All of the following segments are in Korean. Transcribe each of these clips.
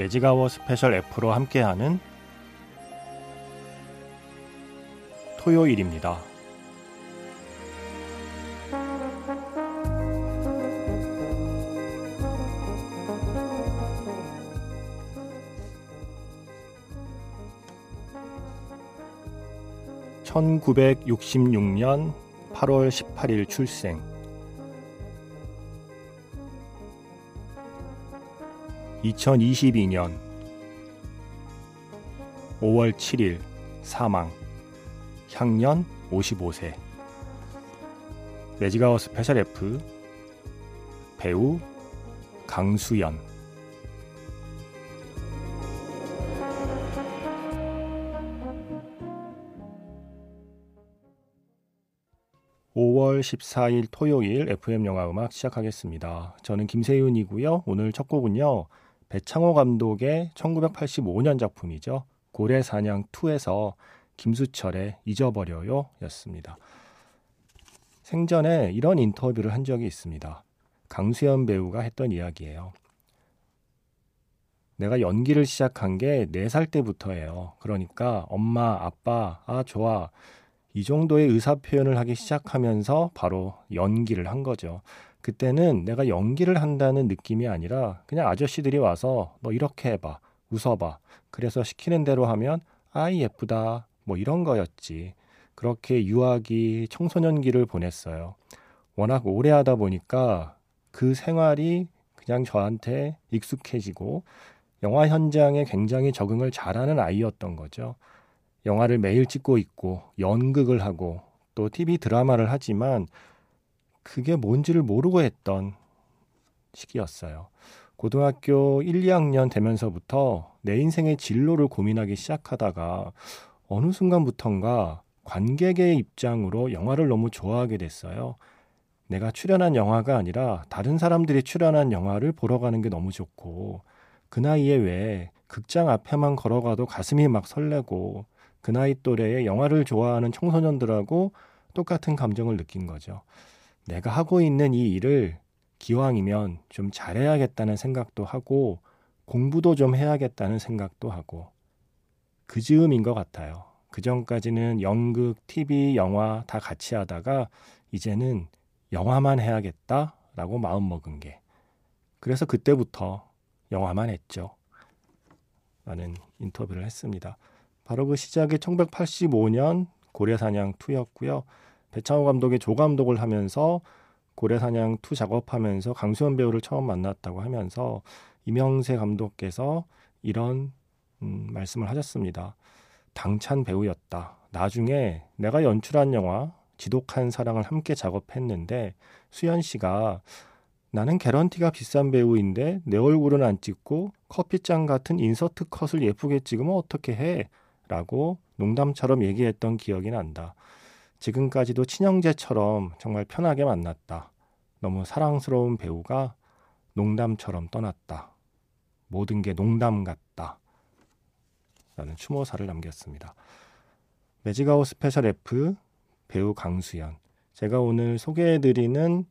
매직아워 스페셜 F로 함께하는 토요일입니다. (1966년 8월 18일) 출생 2022년 5월 7일 사망 향년 55세 매지가워 스페셜 F 배우 강수연 5월 14일 토요일 FM 영화 음악 시작하겠습니다. 저는 김세윤이고요. 오늘 첫 곡은요. 배창호 감독의 1985년 작품이죠. 고래사냥 2에서 김수철의 잊어버려요 였습니다. 생전에 이런 인터뷰를 한 적이 있습니다. 강수연 배우가 했던 이야기예요. 내가 연기를 시작한 게 4살 때부터예요. 그러니까 엄마, 아빠, 아, 좋아. 이 정도의 의사 표현을 하기 시작하면서 바로 연기를 한 거죠. 그때는 내가 연기를 한다는 느낌이 아니라 그냥 아저씨들이 와서 너 이렇게 해봐, 웃어봐. 그래서 시키는 대로 하면 아이 예쁘다, 뭐 이런 거였지. 그렇게 유아기, 청소년기를 보냈어요. 워낙 오래 하다 보니까 그 생활이 그냥 저한테 익숙해지고 영화 현장에 굉장히 적응을 잘하는 아이였던 거죠. 영화를 매일 찍고 있고 연극을 하고 또 TV 드라마를 하지만 그게 뭔지를 모르고 했던 시기였어요. 고등학교 1, 2학년 되면서부터 내 인생의 진로를 고민하기 시작하다가 어느 순간부턴가 관객의 입장으로 영화를 너무 좋아하게 됐어요. 내가 출연한 영화가 아니라 다른 사람들이 출연한 영화를 보러 가는 게 너무 좋고 그 나이에 왜 극장 앞에만 걸어가도 가슴이 막 설레고 그 나이 또래의 영화를 좋아하는 청소년들하고 똑같은 감정을 느낀 거죠. 내가 하고 있는 이 일을 기왕이면 좀 잘해야겠다는 생각도 하고 공부도 좀 해야겠다는 생각도 하고 그 즈음인 것 같아요. 그 전까지는 연극, TV, 영화 다 같이 하다가 이제는 영화만 해야겠다라고 마음 먹은 게 그래서 그때부터 영화만 했죠. 라는 인터뷰를 했습니다. 바로 그 시작이 1985년 고래사냥 2였고요. 배창호 감독의 조감독을 하면서 고래사냥 2 작업하면서 강수현 배우를 처음 만났다고 하면서 이명세 감독께서 이런 음, 말씀을 하셨습니다. 당찬 배우였다. 나중에 내가 연출한 영화 지독한 사랑을 함께 작업했는데 수현 씨가 나는 개런티가 비싼 배우인데 내 얼굴은 안 찍고 커피잔 같은 인서트 컷을 예쁘게 찍으면 어떻게 해? 라고 농담처럼 얘기했던 기억이 난다. 지금까지도 친형제처럼 정말 편하게 만났다. 너무 사랑스러운 배우가 농담처럼 떠났다. 모든 게 농담 같다. 라는 추모사를 남겼습니다. magic hour special F 배우 강수연. 제가 오늘 소개해드리는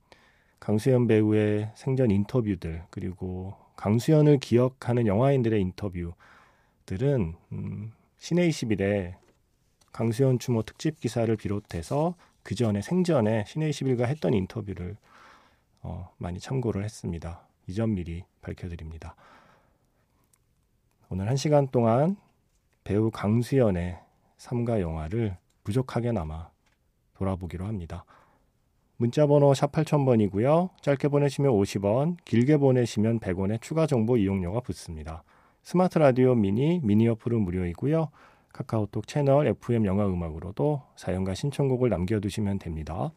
강수연 배우의 생전 인터뷰들 그리고 강수연을 기억하는 영화인들의 인터뷰들은 음, 21에 강수연 추모 특집 기사를 비롯해서 그 전에 생전에 씨네21과 했던 인터뷰를 어, 많이 참고를 했습니다. 이 점 미리 밝혀드립니다. 오늘 한 시간 동안 배우 강수연의 삶과 영화를 부족하게나마 돌아보기로 합니다. 문자 번호 샵 8000번이고요. 짧게 보내시면 50원, 길게 보내시면 100원의 추가 정보 이용료가 붙습니다. 스마트 라디오 미니, 미니 어플은 무료이고요. 카카오톡 채널 FM 영화 음악으로도 사연과 신청곡을 남겨두시면 됩니다.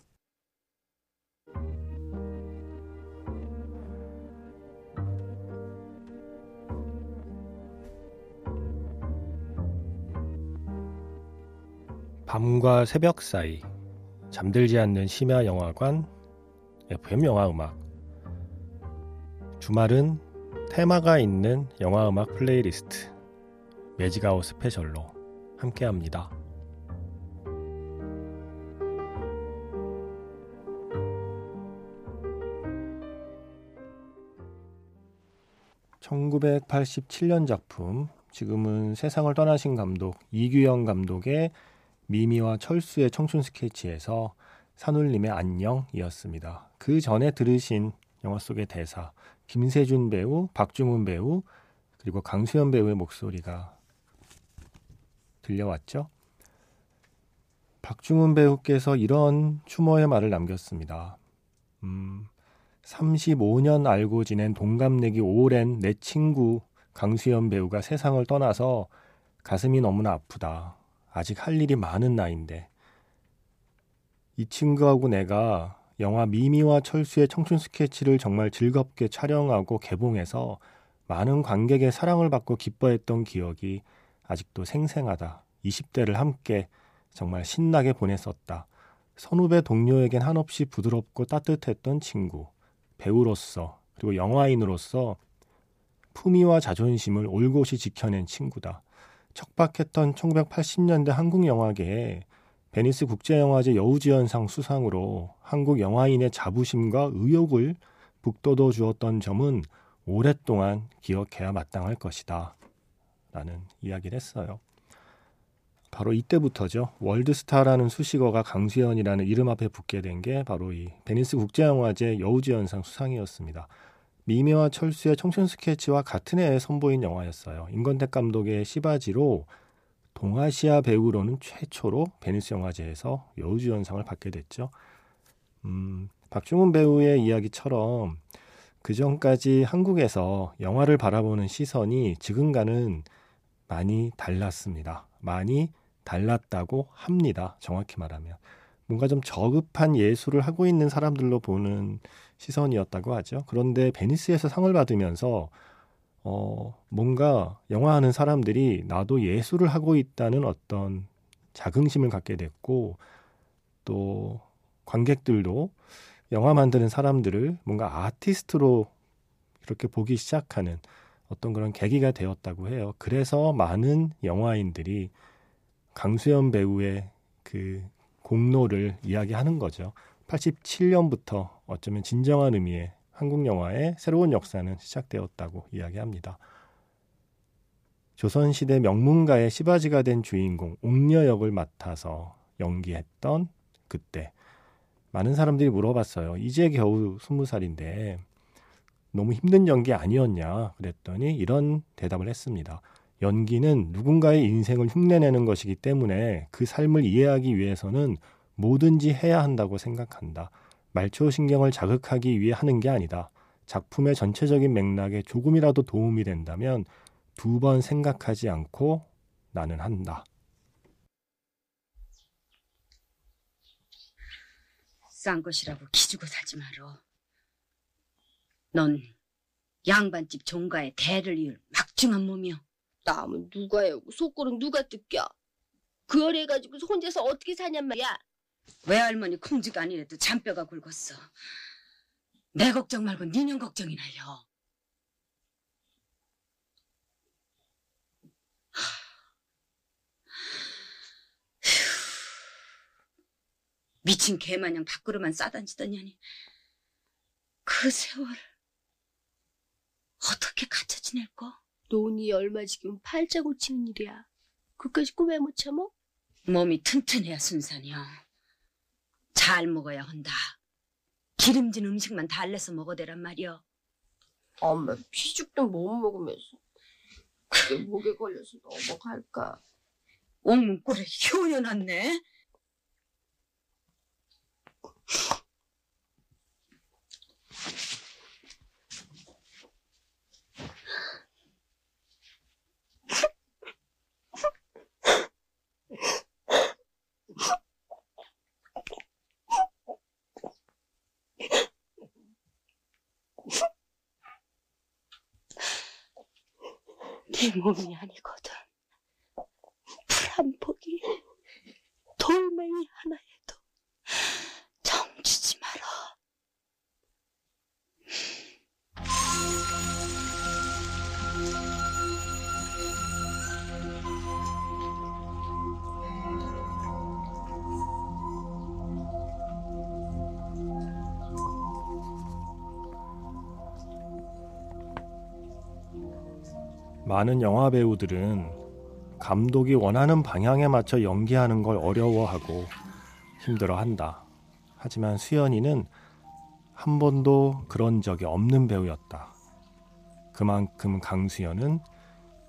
밤과 새벽 사이 잠들지 않는 심야 영화관 FM 영화 음악 주말은 테마가 있는 영화 음악 playlist magic hour special로 함께 합니다. 1987년 작품, 지금은 세상을 떠나신 감독 이규형 감독의 미미와 철수의 청춘 스케치에서 산울림의 안녕이었습니다. 그 전에 들으신 영화 속의 대사, 김세준 배우, 박중훈 배우, 그리고 강수현 배우의 목소리가 들려왔죠. 박중훈 배우께서 이런 추모의 말을 남겼습니다. 음, 35년 알고 지낸 동갑내기 오랜 내 친구 강수현 배우가 세상을 떠나서 가슴이 너무나 아프다. 아직 할 일이 많은 나이인데. 이 친구하고 내가 영화 미미와 철수의 청춘 스케치를 정말 즐겁게 촬영하고 개봉해서 많은 관객의 사랑을 받고 기뻐했던 기억이 아직도 생생하다. 20대를 함께 정말 신나게 보냈었다. 선후배 동료에겐 한없이 부드럽고 따뜻했던 친구. 배우로서 그리고 영화인으로서 품위와 자존심을 올곧이 지켜낸 친구다. 척박했던 1980년대 한국 영화계에 베니스 국제영화제 여우주연상 수상으로 한국 영화인의 자부심과 의욕을 북돋워 주었던 점은 오랫동안 기억해야 마땅할 것이다. 라는 이야기를 했어요. 바로 이때부터죠. world star라는 수식어가 강수연이라는 이름 앞에 붙게 된 게 바로 이 베니스 국제영화제 여우주연상 수상이었습니다. 미미와 철수의 청춘 스케치와 같은 해에 선보인 영화였어요. 임권택 감독의 씨받이로 동아시아 배우로는 최초로 베니스 영화제에서 여우주연상을 받게 됐죠. 음, 박중훈 배우의 이야기처럼 그 전까지 한국에서 영화를 바라보는 시선이 지금과는 많이 달랐습니다. 많이 달랐다고 합니다. 정확히 말하면. 뭔가 좀 저급한 예술을 하고 있는 사람들로 보는 시선이었다고 하죠. 그런데 베니스에서 상을 받으면서 어, 뭔가 영화하는 사람들이 나도 예술을 하고 있다는 어떤 자긍심을 갖게 됐고 또 관객들도 영화 만드는 사람들을 뭔가 아티스트로 이렇게 보기 시작하는 어떤 그런 계기가 되었다고 해요. 그래서 많은 영화인들이 강수연 배우의 그 공로를 이야기하는 거죠. 87년부터 어쩌면 진정한 의미의 한국 영화의 새로운 역사는 시작되었다고 이야기합니다. 조선시대 명문가의 시바지가 된 주인공 옥녀 역을 맡아서 연기했던 그때 많은 사람들이 물어봤어요. 이제 겨우 스무 살인데 너무 힘든 연기 아니었냐 그랬더니 이런 대답을 했습니다. 연기는 누군가의 인생을 흉내내는 것이기 때문에 그 삶을 이해하기 위해서는 뭐든지 해야 한다고 생각한다. 말초 신경을 자극하기 위해 하는 게 아니다. 작품의 전체적인 맥락에 조금이라도 도움이 된다면 두 번 생각하지 않고 나는 한다. 싼 것이라고 기주고 살지 마라. 넌 양반집 종가의 대를 이을 막중한 몸이여. 남은 누가 해오고 속고는 누가 뜯겨? 그걸 해가지고 혼자서 어떻게 사냔 말이야? 외할머니 콩지가 아니래도 잔뼈가 굵었어. 내 걱정 말고 니년 걱정이나 요. 미친 개마냥 밖으로만 싸다니더냐니 그 세월 어떻게 갇혀 지낼까? 돈이 얼마 지금 팔자 고치는 일이야. 그까지 꿈에 못 참어? 몸이 튼튼해야 순산이야. 잘 먹어야 한다. 기름진 음식만 달래서 먹어대란 말이여. 엄마 피죽도 못 먹으면서 그게 목에 걸려서 넘어갈까? 옥문 꼴에 효녀 났네. 내 몸이 아니 많은 영화 배우들은 감독이 원하는 방향에 맞춰 연기하는 걸 어려워하고 힘들어한다. 하지만 수연이는 한 번도 그런 적이 없는 배우였다. 그만큼 강수연은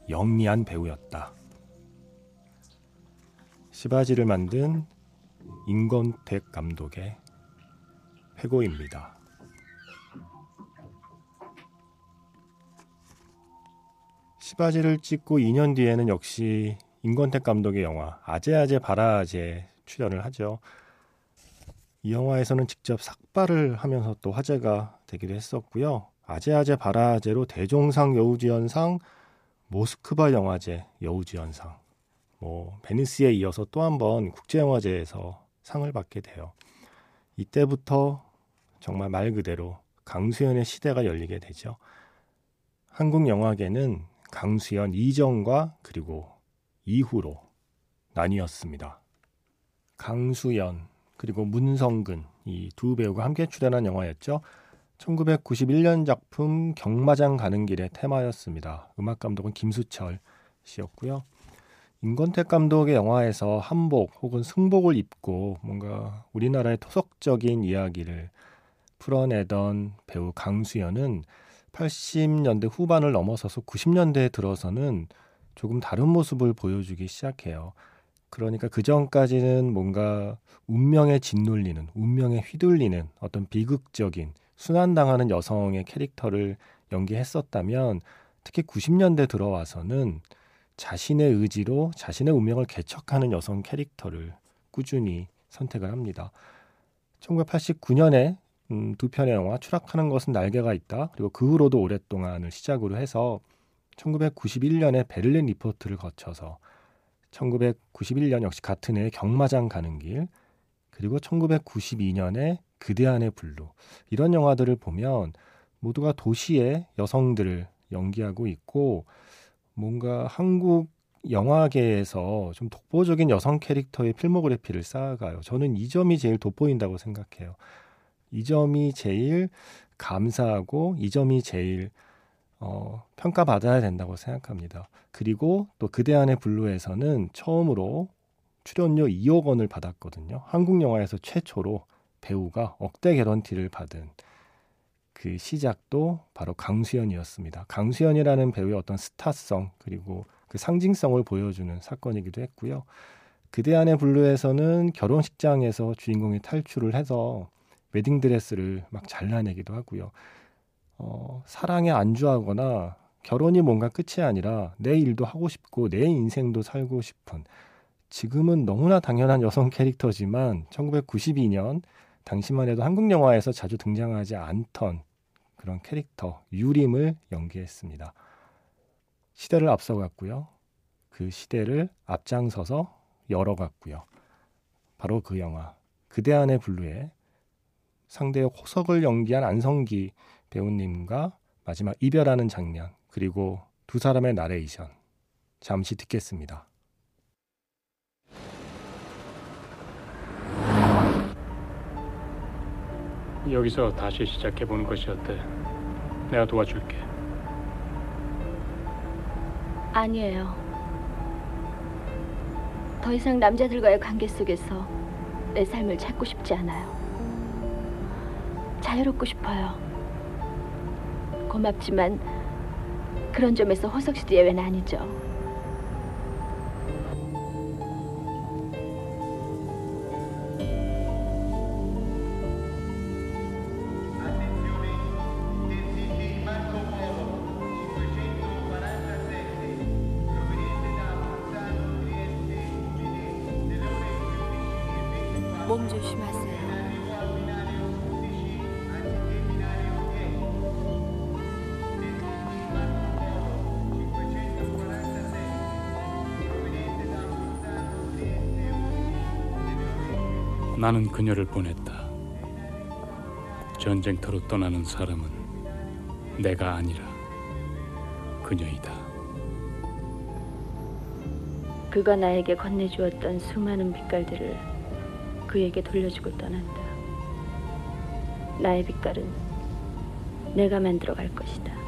영리한 배우였다. 시바지를 만든 임건택 감독의 회고입니다. 시바지를 찍고 2년 뒤에는 역시 임건택 감독의 영화 아재아재 바라아재 출연을 하죠. 이 영화에서는 직접 삭발을 하면서 또 화제가 되기도 했었고요. 아재아재 바라아재로 대종상 여우주연상, 모스크바 영화제 여우주연상, 뭐 베니스에 이어서 또 한 번 국제영화제에서 상을 받게 돼요. 이때부터 정말 말 그대로 강수연의 시대가 열리게 되죠. 한국 영화계는 강수연 이전과 그리고 이후로 나뉘었습니다. 강수연 그리고 문성근 이 두 배우가 함께 출연한 영화였죠. 1991년 작품 경마장 가는 길의 테마였습니다. 음악 감독은 김수철 씨였고요. 임건택 감독의 영화에서 한복 혹은 승복을 입고 뭔가 우리나라의 토속적인 이야기를 풀어내던 배우 강수연은 80년대 후반을 넘어서서 90년대에 들어서는 조금 다른 모습을 보여주기 시작해요. 그러니까 그 전까지는 뭔가 운명에 짓눌리는, 운명에 휘둘리는 어떤 비극적인 순환당하는 여성의 캐릭터를 연기했었다면 특히 90년대 들어와서는 자신의 의지로 자신의 운명을 개척하는 여성 캐릭터를 꾸준히 선택을 합니다. 1989년에 음, 두 편의 영화 추락하는 것은 날개가 있다 그리고 그 후로도 오랫동안을 시작으로 해서 1991년에 베를린 리포트를 거쳐서 1991년 역시 같은 해 경마장 가는 길 그리고 1992년에 그대 안의 블루 이런 영화들을 보면 모두가 도시의 여성들을 연기하고 있고 뭔가 한국 영화계에서 좀 독보적인 여성 캐릭터의 필모그래피를 쌓아가요. 저는 이 점이 제일 돋보인다고 생각해요. 이 점이 제일 감사하고 이 점이 제일 어, 평가받아야 된다고 생각합니다. 그리고 또 그대 안의 블루에서는 처음으로 출연료 2억 원을 받았거든요. 한국 영화에서 최초로 배우가 억대 개런티를 받은 그 시작도 바로 강수연이었습니다. 강수연이라는 배우의 어떤 스타성 그리고 그 상징성을 보여주는 사건이기도 했고요. 그대 안의 블루에서는 결혼식장에서 주인공이 탈출을 해서 웨딩 드레스를 막 잘라내기도 하고요. 어, 사랑에 안주하거나 결혼이 뭔가 끝이 아니라 내 일도 하고 싶고 내 인생도 살고 싶은 지금은 너무나 당연한 여성 캐릭터지만 1992년 당시만 해도 한국 영화에서 자주 등장하지 않던 그런 캐릭터 유림을 연기했습니다. 시대를 앞서갔고요. 그 시대를 앞장서서 열어갔고요. 바로 그 영화 그대 안의 블루에 상대의 호석을 연기한 안성기 배우님과 마지막 이별하는 장면 그리고 두 사람의 나레이션 잠시 듣겠습니다. 여기서 다시 시작해 보는 것이 어때? 내가 도와줄게. 아니에요. 더 이상 남자들과의 관계 속에서 내 삶을 찾고 싶지 않아요. 자유롭고 싶어요. 고맙지만 그런 점에서 호석 씨도 예외는 아니죠. 나는 그녀를 보냈다. 전쟁터로 떠나는 사람은 내가 아니라 그녀이다. 그가 나에게 건네주었던 수많은 빛깔들을 그에게 돌려주고 떠난다. 나의 빛깔은 내가 만들어 갈 것이다.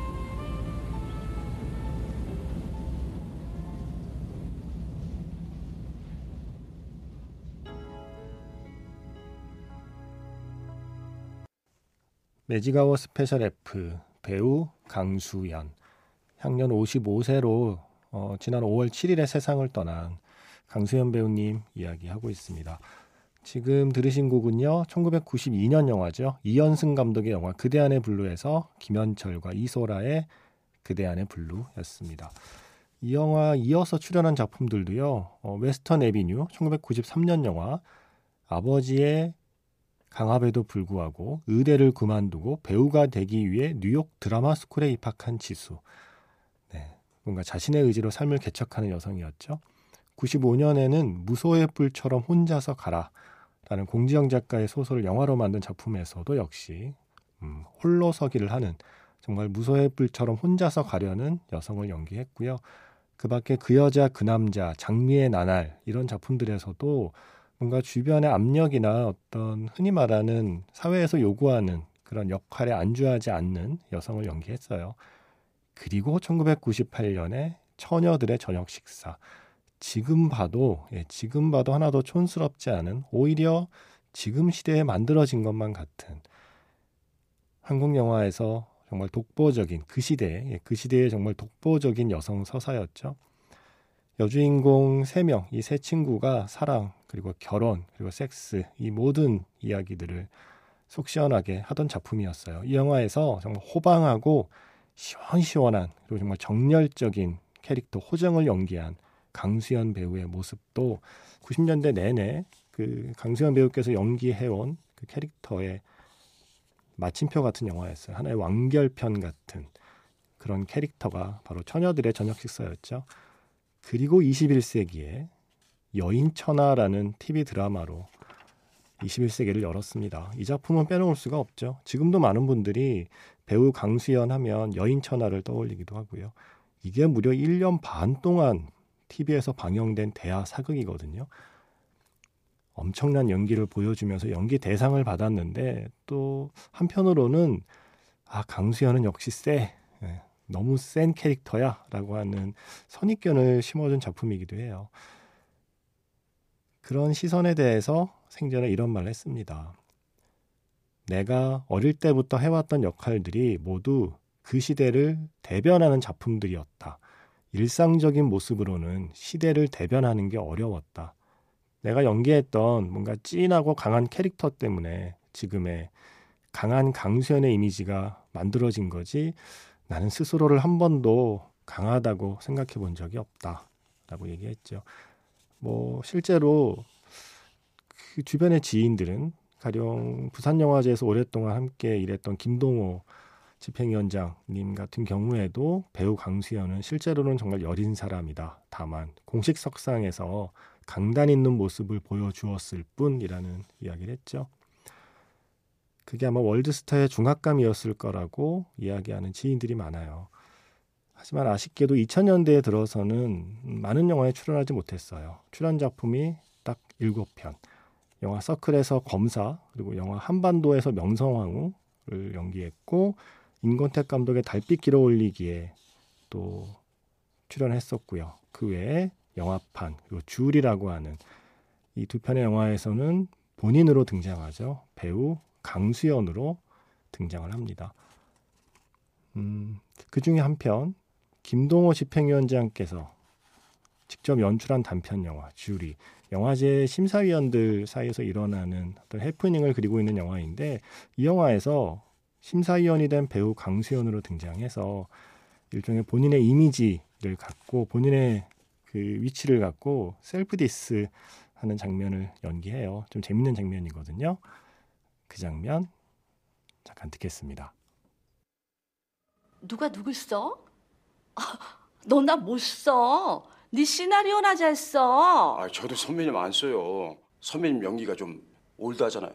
magic hour special F 배우 강수연 향년 55세로 어, 지난 5월 7일에 세상을 떠난 강수연 배우님 이야기하고 있습니다. 지금 들으신 곡은요. 1992년 영화죠. 이현승 감독의 영화 그대 안의 블루에서 김현철과 이소라의 그대 안의 블루였습니다. 이 영화 이어서 출연한 작품들도요. 어, 웨스턴 애비뉴 1993년 영화 아버지의 강압에도 불구하고 의대를 그만두고 배우가 되기 위해 뉴욕 드라마 스쿨에 입학한 지수. 네, 뭔가 자신의 의지로 삶을 개척하는 여성이었죠. 95년에는 무소의 뿔처럼 혼자서 가라. 라는 공지영 작가의 소설을 영화로 만든 작품에서도 역시 음, 홀로 서기를 하는 정말 무소의 뿔처럼 혼자서 가려는 여성을 연기했고요. 그 밖에 그 여자 그 남자 장미의 나날 이런 작품들에서도 뭔가 주변의 압력이나 어떤 흔히 말하는 사회에서 요구하는 그런 역할에 안주하지 않는 여성을 연기했어요. 그리고 1998년에 처녀들의 저녁 식사. 지금 봐도, 예, 지금 봐도 하나도 촌스럽지 않은 오히려 지금 시대에 만들어진 것만 같은 한국 영화에서 정말 독보적인 그 시대, 예, 그 시대의 정말 독보적인 여성 서사였죠. 여주인공 세 명, 이 세 친구가 사랑, 그리고 결혼, 그리고 섹스, 이 모든 이야기들을 속 시원하게 하던 작품이었어요. 이 영화에서 정말 호방하고 시원시원한, 그리고 정말 정열적인 캐릭터 호정을 연기한 강수연 배우의 모습도 90년대 내내 그 강수연 배우께서 연기해온 그 캐릭터의 마침표 같은 영화였어요. 하나의 완결편 같은 그런 캐릭터가 바로 처녀들의 저녁 식사였죠. 그리고 21세기에 여인천하라는 TV 드라마로 21세기를 열었습니다. 이 작품은 빼놓을 수가 없죠. 지금도 많은 분들이 배우 강수연 하면 여인천하를 떠올리기도 하고요. 이게 무려 1년 반 동안 TV에서 방영된 대하 사극이거든요. 엄청난 연기를 보여주면서 연기 대상을 받았는데 또 한편으로는 아 강수연은 역시 세 예, 너무 센 캐릭터야라고 하는 선입견을 심어준 작품이기도 해요. 그런 시선에 대해서 생전에 이런 말을 했습니다. 내가 어릴 때부터 해왔던 역할들이 모두 그 시대를 대변하는 작품들이었다. 일상적인 모습으로는 시대를 대변하는 게 어려웠다. 내가 연기했던 뭔가 찐하고 강한 캐릭터 때문에 지금의 강한 강수연의 이미지가 만들어진 거지 나는 스스로를 한 번도 강하다고 생각해 본 적이 없다. 라고 얘기했죠. 뭐, 실제로 그 주변의 지인들은 가령 부산 영화제에서 오랫동안 함께 일했던 김동호 집행위원장님 같은 경우에도 배우 강수연은 실제로는 정말 여린 사람이다. 다만 공식 석상에서 강단 있는 모습을 보여주었을 뿐이라는 이야기를 했죠. 그게 아마 월드스타의 중압감이었을 거라고 이야기하는 지인들이 많아요. 하지만 아쉽게도 2000년대에 들어서는 많은 영화에 출연하지 못했어요. 출연 작품이 딱 7편. 영화 서클에서 검사, 그리고 영화 한반도에서 명성황후를 연기했고, 임권택 감독의 달빛 길어 올리기에 또 출연했었고요. 그 외에 영화판, 그리고 줄이라고 하는 이 두 편의 영화에서는 본인으로 등장하죠. 배우 강수연으로 등장을 합니다. 음, 그 중에 한 편, 김동호 집행위원장께서 직접 연출한 단편 영화 주리 영화제 심사위원들 사이에서 일어나는 어떤 해프닝을 그리고 있는 영화인데 이 영화에서 심사위원이 된 배우 강수연으로 등장해서 일종의 본인의 이미지를 갖고 본인의 그 위치를 갖고 self diss 하는 장면을 연기해요. 좀 재밌는 장면이거든요. 그 장면 잠깐 듣겠습니다. 누가 누굴 써? 너 나 못 써. 네 시나리오나 잘 써. 아, 저도 선배님 안 써요. 선배님 연기가 좀 old하잖아요.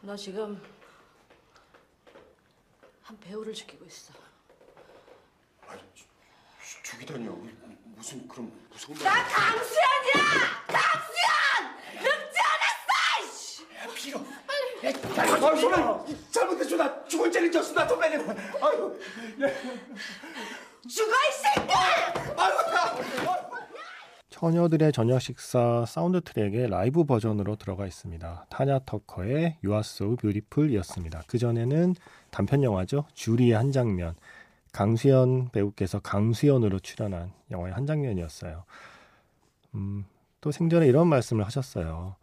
너 지금 한 배우를 죽이고 있어. 아, 죽이다니요. 무슨 그런 무서운 나 강수연이야! 알았어! 이씨! 필요. 아, 선배님 잘못했어. 나 죽을 죄를 졌어. 나 선배님. 아유, 죽어 이 새끼! 아유, 나. 처녀들의 저녁 식사 사운드 트랙의 라이브 버전으로 들어가 있습니다. 타냐 터커의 You Are So Beautiful이었습니다. 그 전에는 단편 영화죠. 주리의 한 장면. 강수연 배우께서 강수연으로 출연한 영화의 한 장면이었어요. 음, 또 생전에 이런 말씀을 하셨어요.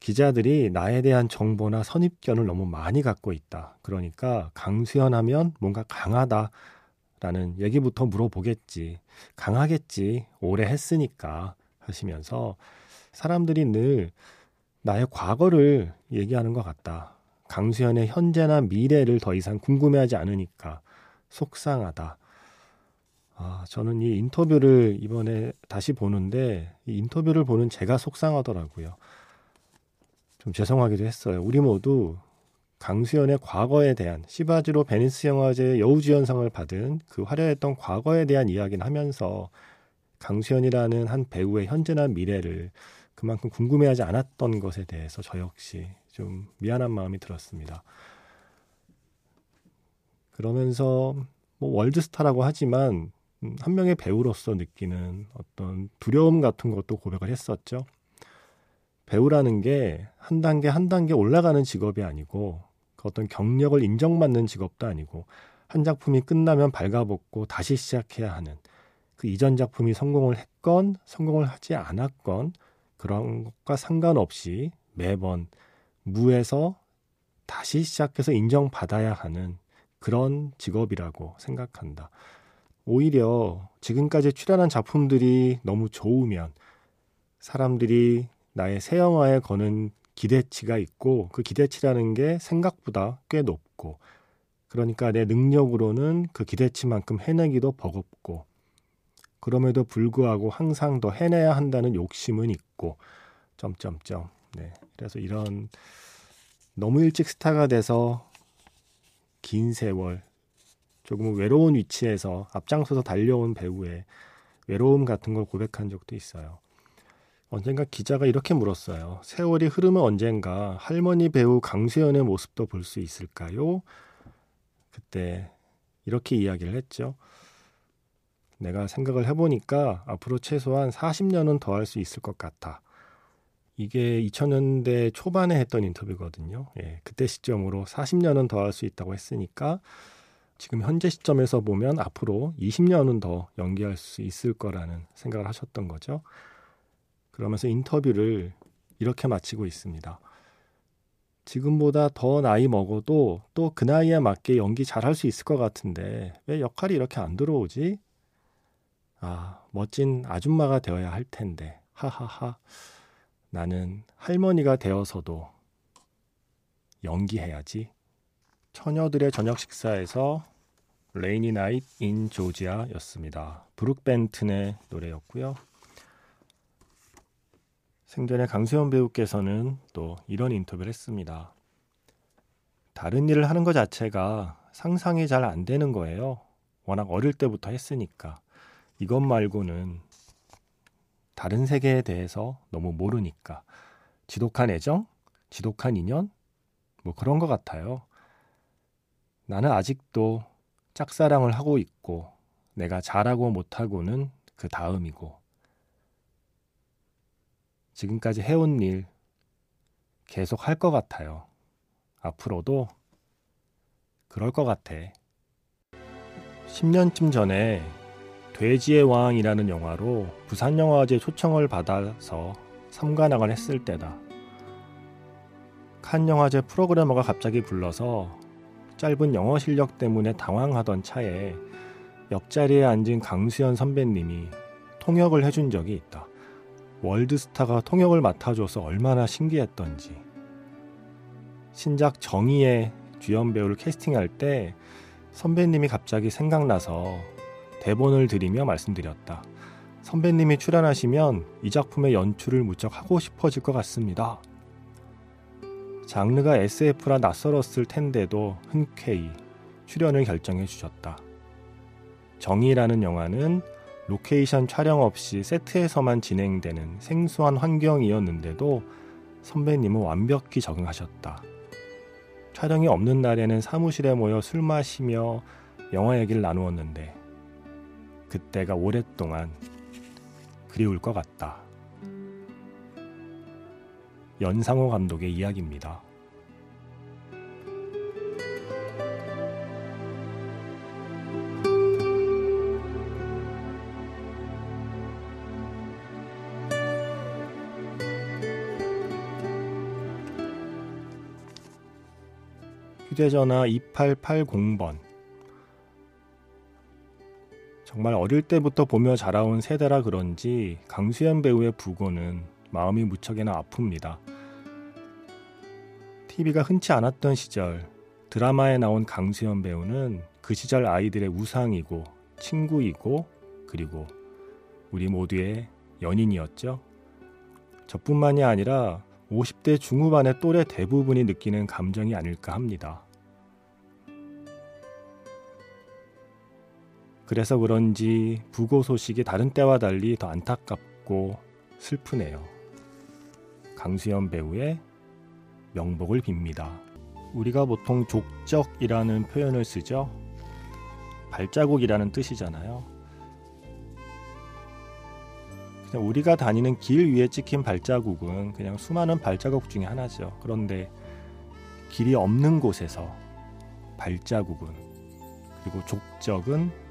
기자들이 나에 대한 정보나 선입견을 너무 많이 갖고 있다. 그러니까 강수연 하면 뭔가 강하다. 라는 얘기부터 물어보겠지. 강하겠지. 오래 했으니까 하시면서 사람들이 늘 나의 과거를 얘기하는 것 같다. 강수연의 현재나 미래를 더 이상 궁금해하지 않으니까 속상하다. 아, 저는 이 인터뷰를 이번에 다시 보는데 이 인터뷰를 보는 제가 속상하더라고요. 좀 죄송하기도 했어요. 우리 모두 강수연의 과거에 대한 씨받이로 베니스 영화제 여우주연상을 받은 그 화려했던 과거에 대한 이야기를 하면서 강수연이라는 한 배우의 현재나 미래를 그만큼 궁금해하지 않았던 것에 대해서 저 역시 좀 미안한 마음이 들었습니다. 그러면서 뭐 월드스타라고 하지만 음, 한 명의 배우로서 느끼는 어떤 두려움 같은 것도 고백을 했었죠. 배우라는 게 한 단계 한 단계 올라가는 직업이 아니고 그 어떤 경력을 인정받는 직업도 아니고 한 작품이 끝나면 발가벗고 다시 시작해야 하는 그 이전 작품이 성공을 했건 성공을 하지 않았건 그런 것과 상관없이 매번 무에서 다시 시작해서 인정받아야 하는 그런 직업이라고 생각한다. 오히려 지금까지 출연한 작품들이 너무 좋으면 사람들이 나의 새 영화에 거는 기대치가 있고 그 기대치라는 게 생각보다 꽤 높고 그러니까 내 능력으로는 그 기대치만큼 해내기도 버겁고 그럼에도 불구하고 항상 더 해내야 한다는 욕심은 있고 점점점 네 그래서 이런 너무 일찍 스타가 돼서 긴 세월 조금 외로운 위치에서 앞장서서 달려온 배우의 외로움 같은 걸 고백한 적도 있어요. 언젠가 기자가 이렇게 물었어요. 세월이 흐르면 언젠가 할머니 배우 강수연의 모습도 볼 수 있을까요? 그때 이렇게 이야기를 했죠. 내가 생각을 해보니까 앞으로 최소한 40년은 더 할 수 있을 것 같아. 이게 2000년대 초반에 했던 인터뷰거든요. 예, 그때 시점으로 40년은 더 할 수 있다고 했으니까 지금 현재 시점에서 보면 앞으로 20년은 더 연기할 수 있을 거라는 생각을 하셨던 거죠. 그러면서 인터뷰를 이렇게 마치고 있습니다. 지금보다 더 나이 먹어도 또 그 나이에 맞게 연기 잘할 수 있을 것 같은데 왜 역할이 이렇게 안 들어오지? 아, 멋진 아줌마가 되어야 할 텐데. 하하하. 나는 할머니가 되어서도 연기해야지. 처녀들의 저녁 식사에서 Rainy Night in Georgia였습니다. 브룩 벤튼의 노래였고요. 생전에 강수현 배우께서는 또 이런 인터뷰를 했습니다. 다른 일을 하는 것 자체가 상상이 잘 안 되는 거예요. 워낙 어릴 때부터 했으니까. 이것 말고는 다른 세계에 대해서 너무 모르니까. 지독한 애정? 지독한 인연? 뭐 그런 것 같아요. 나는 아직도 짝사랑을 하고 있고, 내가 잘하고 못하고는 그 다음이고, 지금까지 해온 일 계속 할 것 같아요. 앞으로도 그럴 것 같아. 10년쯤 전에 돼지의 왕이라는 영화로 부산영화제 초청을 받아서 삼관왕을 했을 때다. 칸 영화제 프로그래머가 갑자기 불러서 짧은 영어 실력 때문에 당황하던 차에 옆자리에 앉은 강수현 선배님이 통역을 해준 적이 있다. 월드스타가 통역을 맡아줘서 얼마나 신기했던지. 신작 정의의 주연 배우를 캐스팅할 때 선배님이 갑자기 생각나서 대본을 드리며 말씀드렸다. 선배님이 출연하시면 이 작품의 연출을 무척 하고 싶어질 것 같습니다. 장르가 SF라 낯설었을 텐데도 흔쾌히 출연을 결정해 주셨다. 정이라는 영화는 로케이션 촬영 없이 세트에서만 진행되는 생소한 환경이었는데도 선배님은 완벽히 적응하셨다. 촬영이 없는 날에는 사무실에 모여 술 마시며 영화 얘기를 나누었는데 그때가 오랫동안 그리울 것 같다. 연상호 감독의 이야기입니다. 휴대전화 2880번. 정말 어릴 때부터 보며 자라온 세대라 그런지 강수연 배우의 부고는 마음이 무척이나 아픕니다. TV가 흔치 않았던 시절 드라마에 나온 강수연 배우는 그 시절 아이들의 우상이고 친구이고 그리고 우리 모두의 연인이었죠. 저뿐만이 아니라 50대 중후반의 또래 대부분이 느끼는 감정이 아닐까 합니다. 그래서 그런지 부고 소식이 다른 때와 달리 더 안타깝고 슬프네요. 강수연 배우의 명복을 빕니다. 우리가 보통 족적이라는 표현을 쓰죠. 발자국이라는 뜻이잖아요. 그냥 우리가 다니는 길 위에 찍힌 발자국은 그냥 수많은 발자국 중에 하나죠. 그런데 길이 없는 곳에서 발자국은 그리고 족적은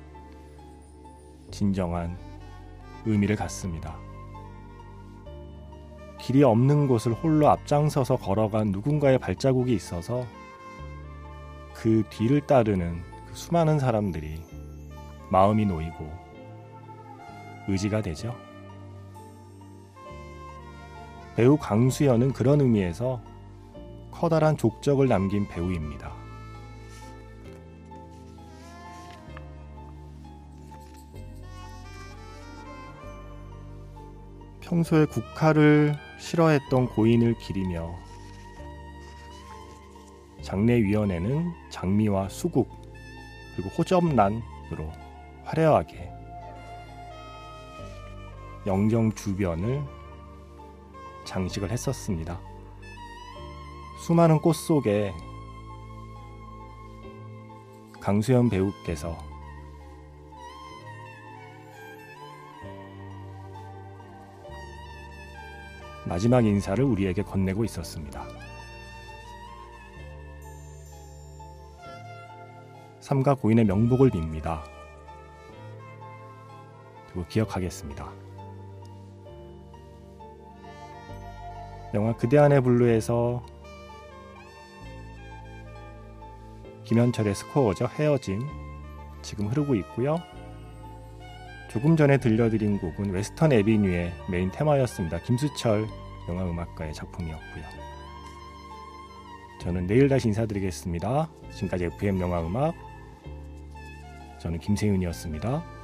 진정한 의미를 갖습니다. 길이 없는 곳을 홀로 앞장서서 걸어간 누군가의 발자국이 있어서 그 뒤를 따르는 그 수많은 사람들이 마음이 놓이고 의지가 되죠. 배우 강수연은 그런 의미에서 커다란 족적을 남긴 배우입니다. 평소에 국화를 싫어했던 고인을 기리며 장례위원회는 장미와 수국 그리고 호접란으로 화려하게 영정 주변을 장식을 했었습니다. 수많은 꽃 속에 강수연 배우께서 마지막 인사를 우리에게 건네고 있었습니다. 삼가 고인의 명복을 빕니다. 그리고 기억하겠습니다. 영화 그대 안의 블루에서 김현철의 스코어죠 헤어짐 지금 흐르고 있고요. 조금 전에 들려드린 곡은 Western Avenue의 메인 테마였습니다. 김수철 영화음악가의 작품이었고요. 저는 내일 다시 인사드리겠습니다. 지금까지 FM 영화음악 저는 김세윤이었습니다.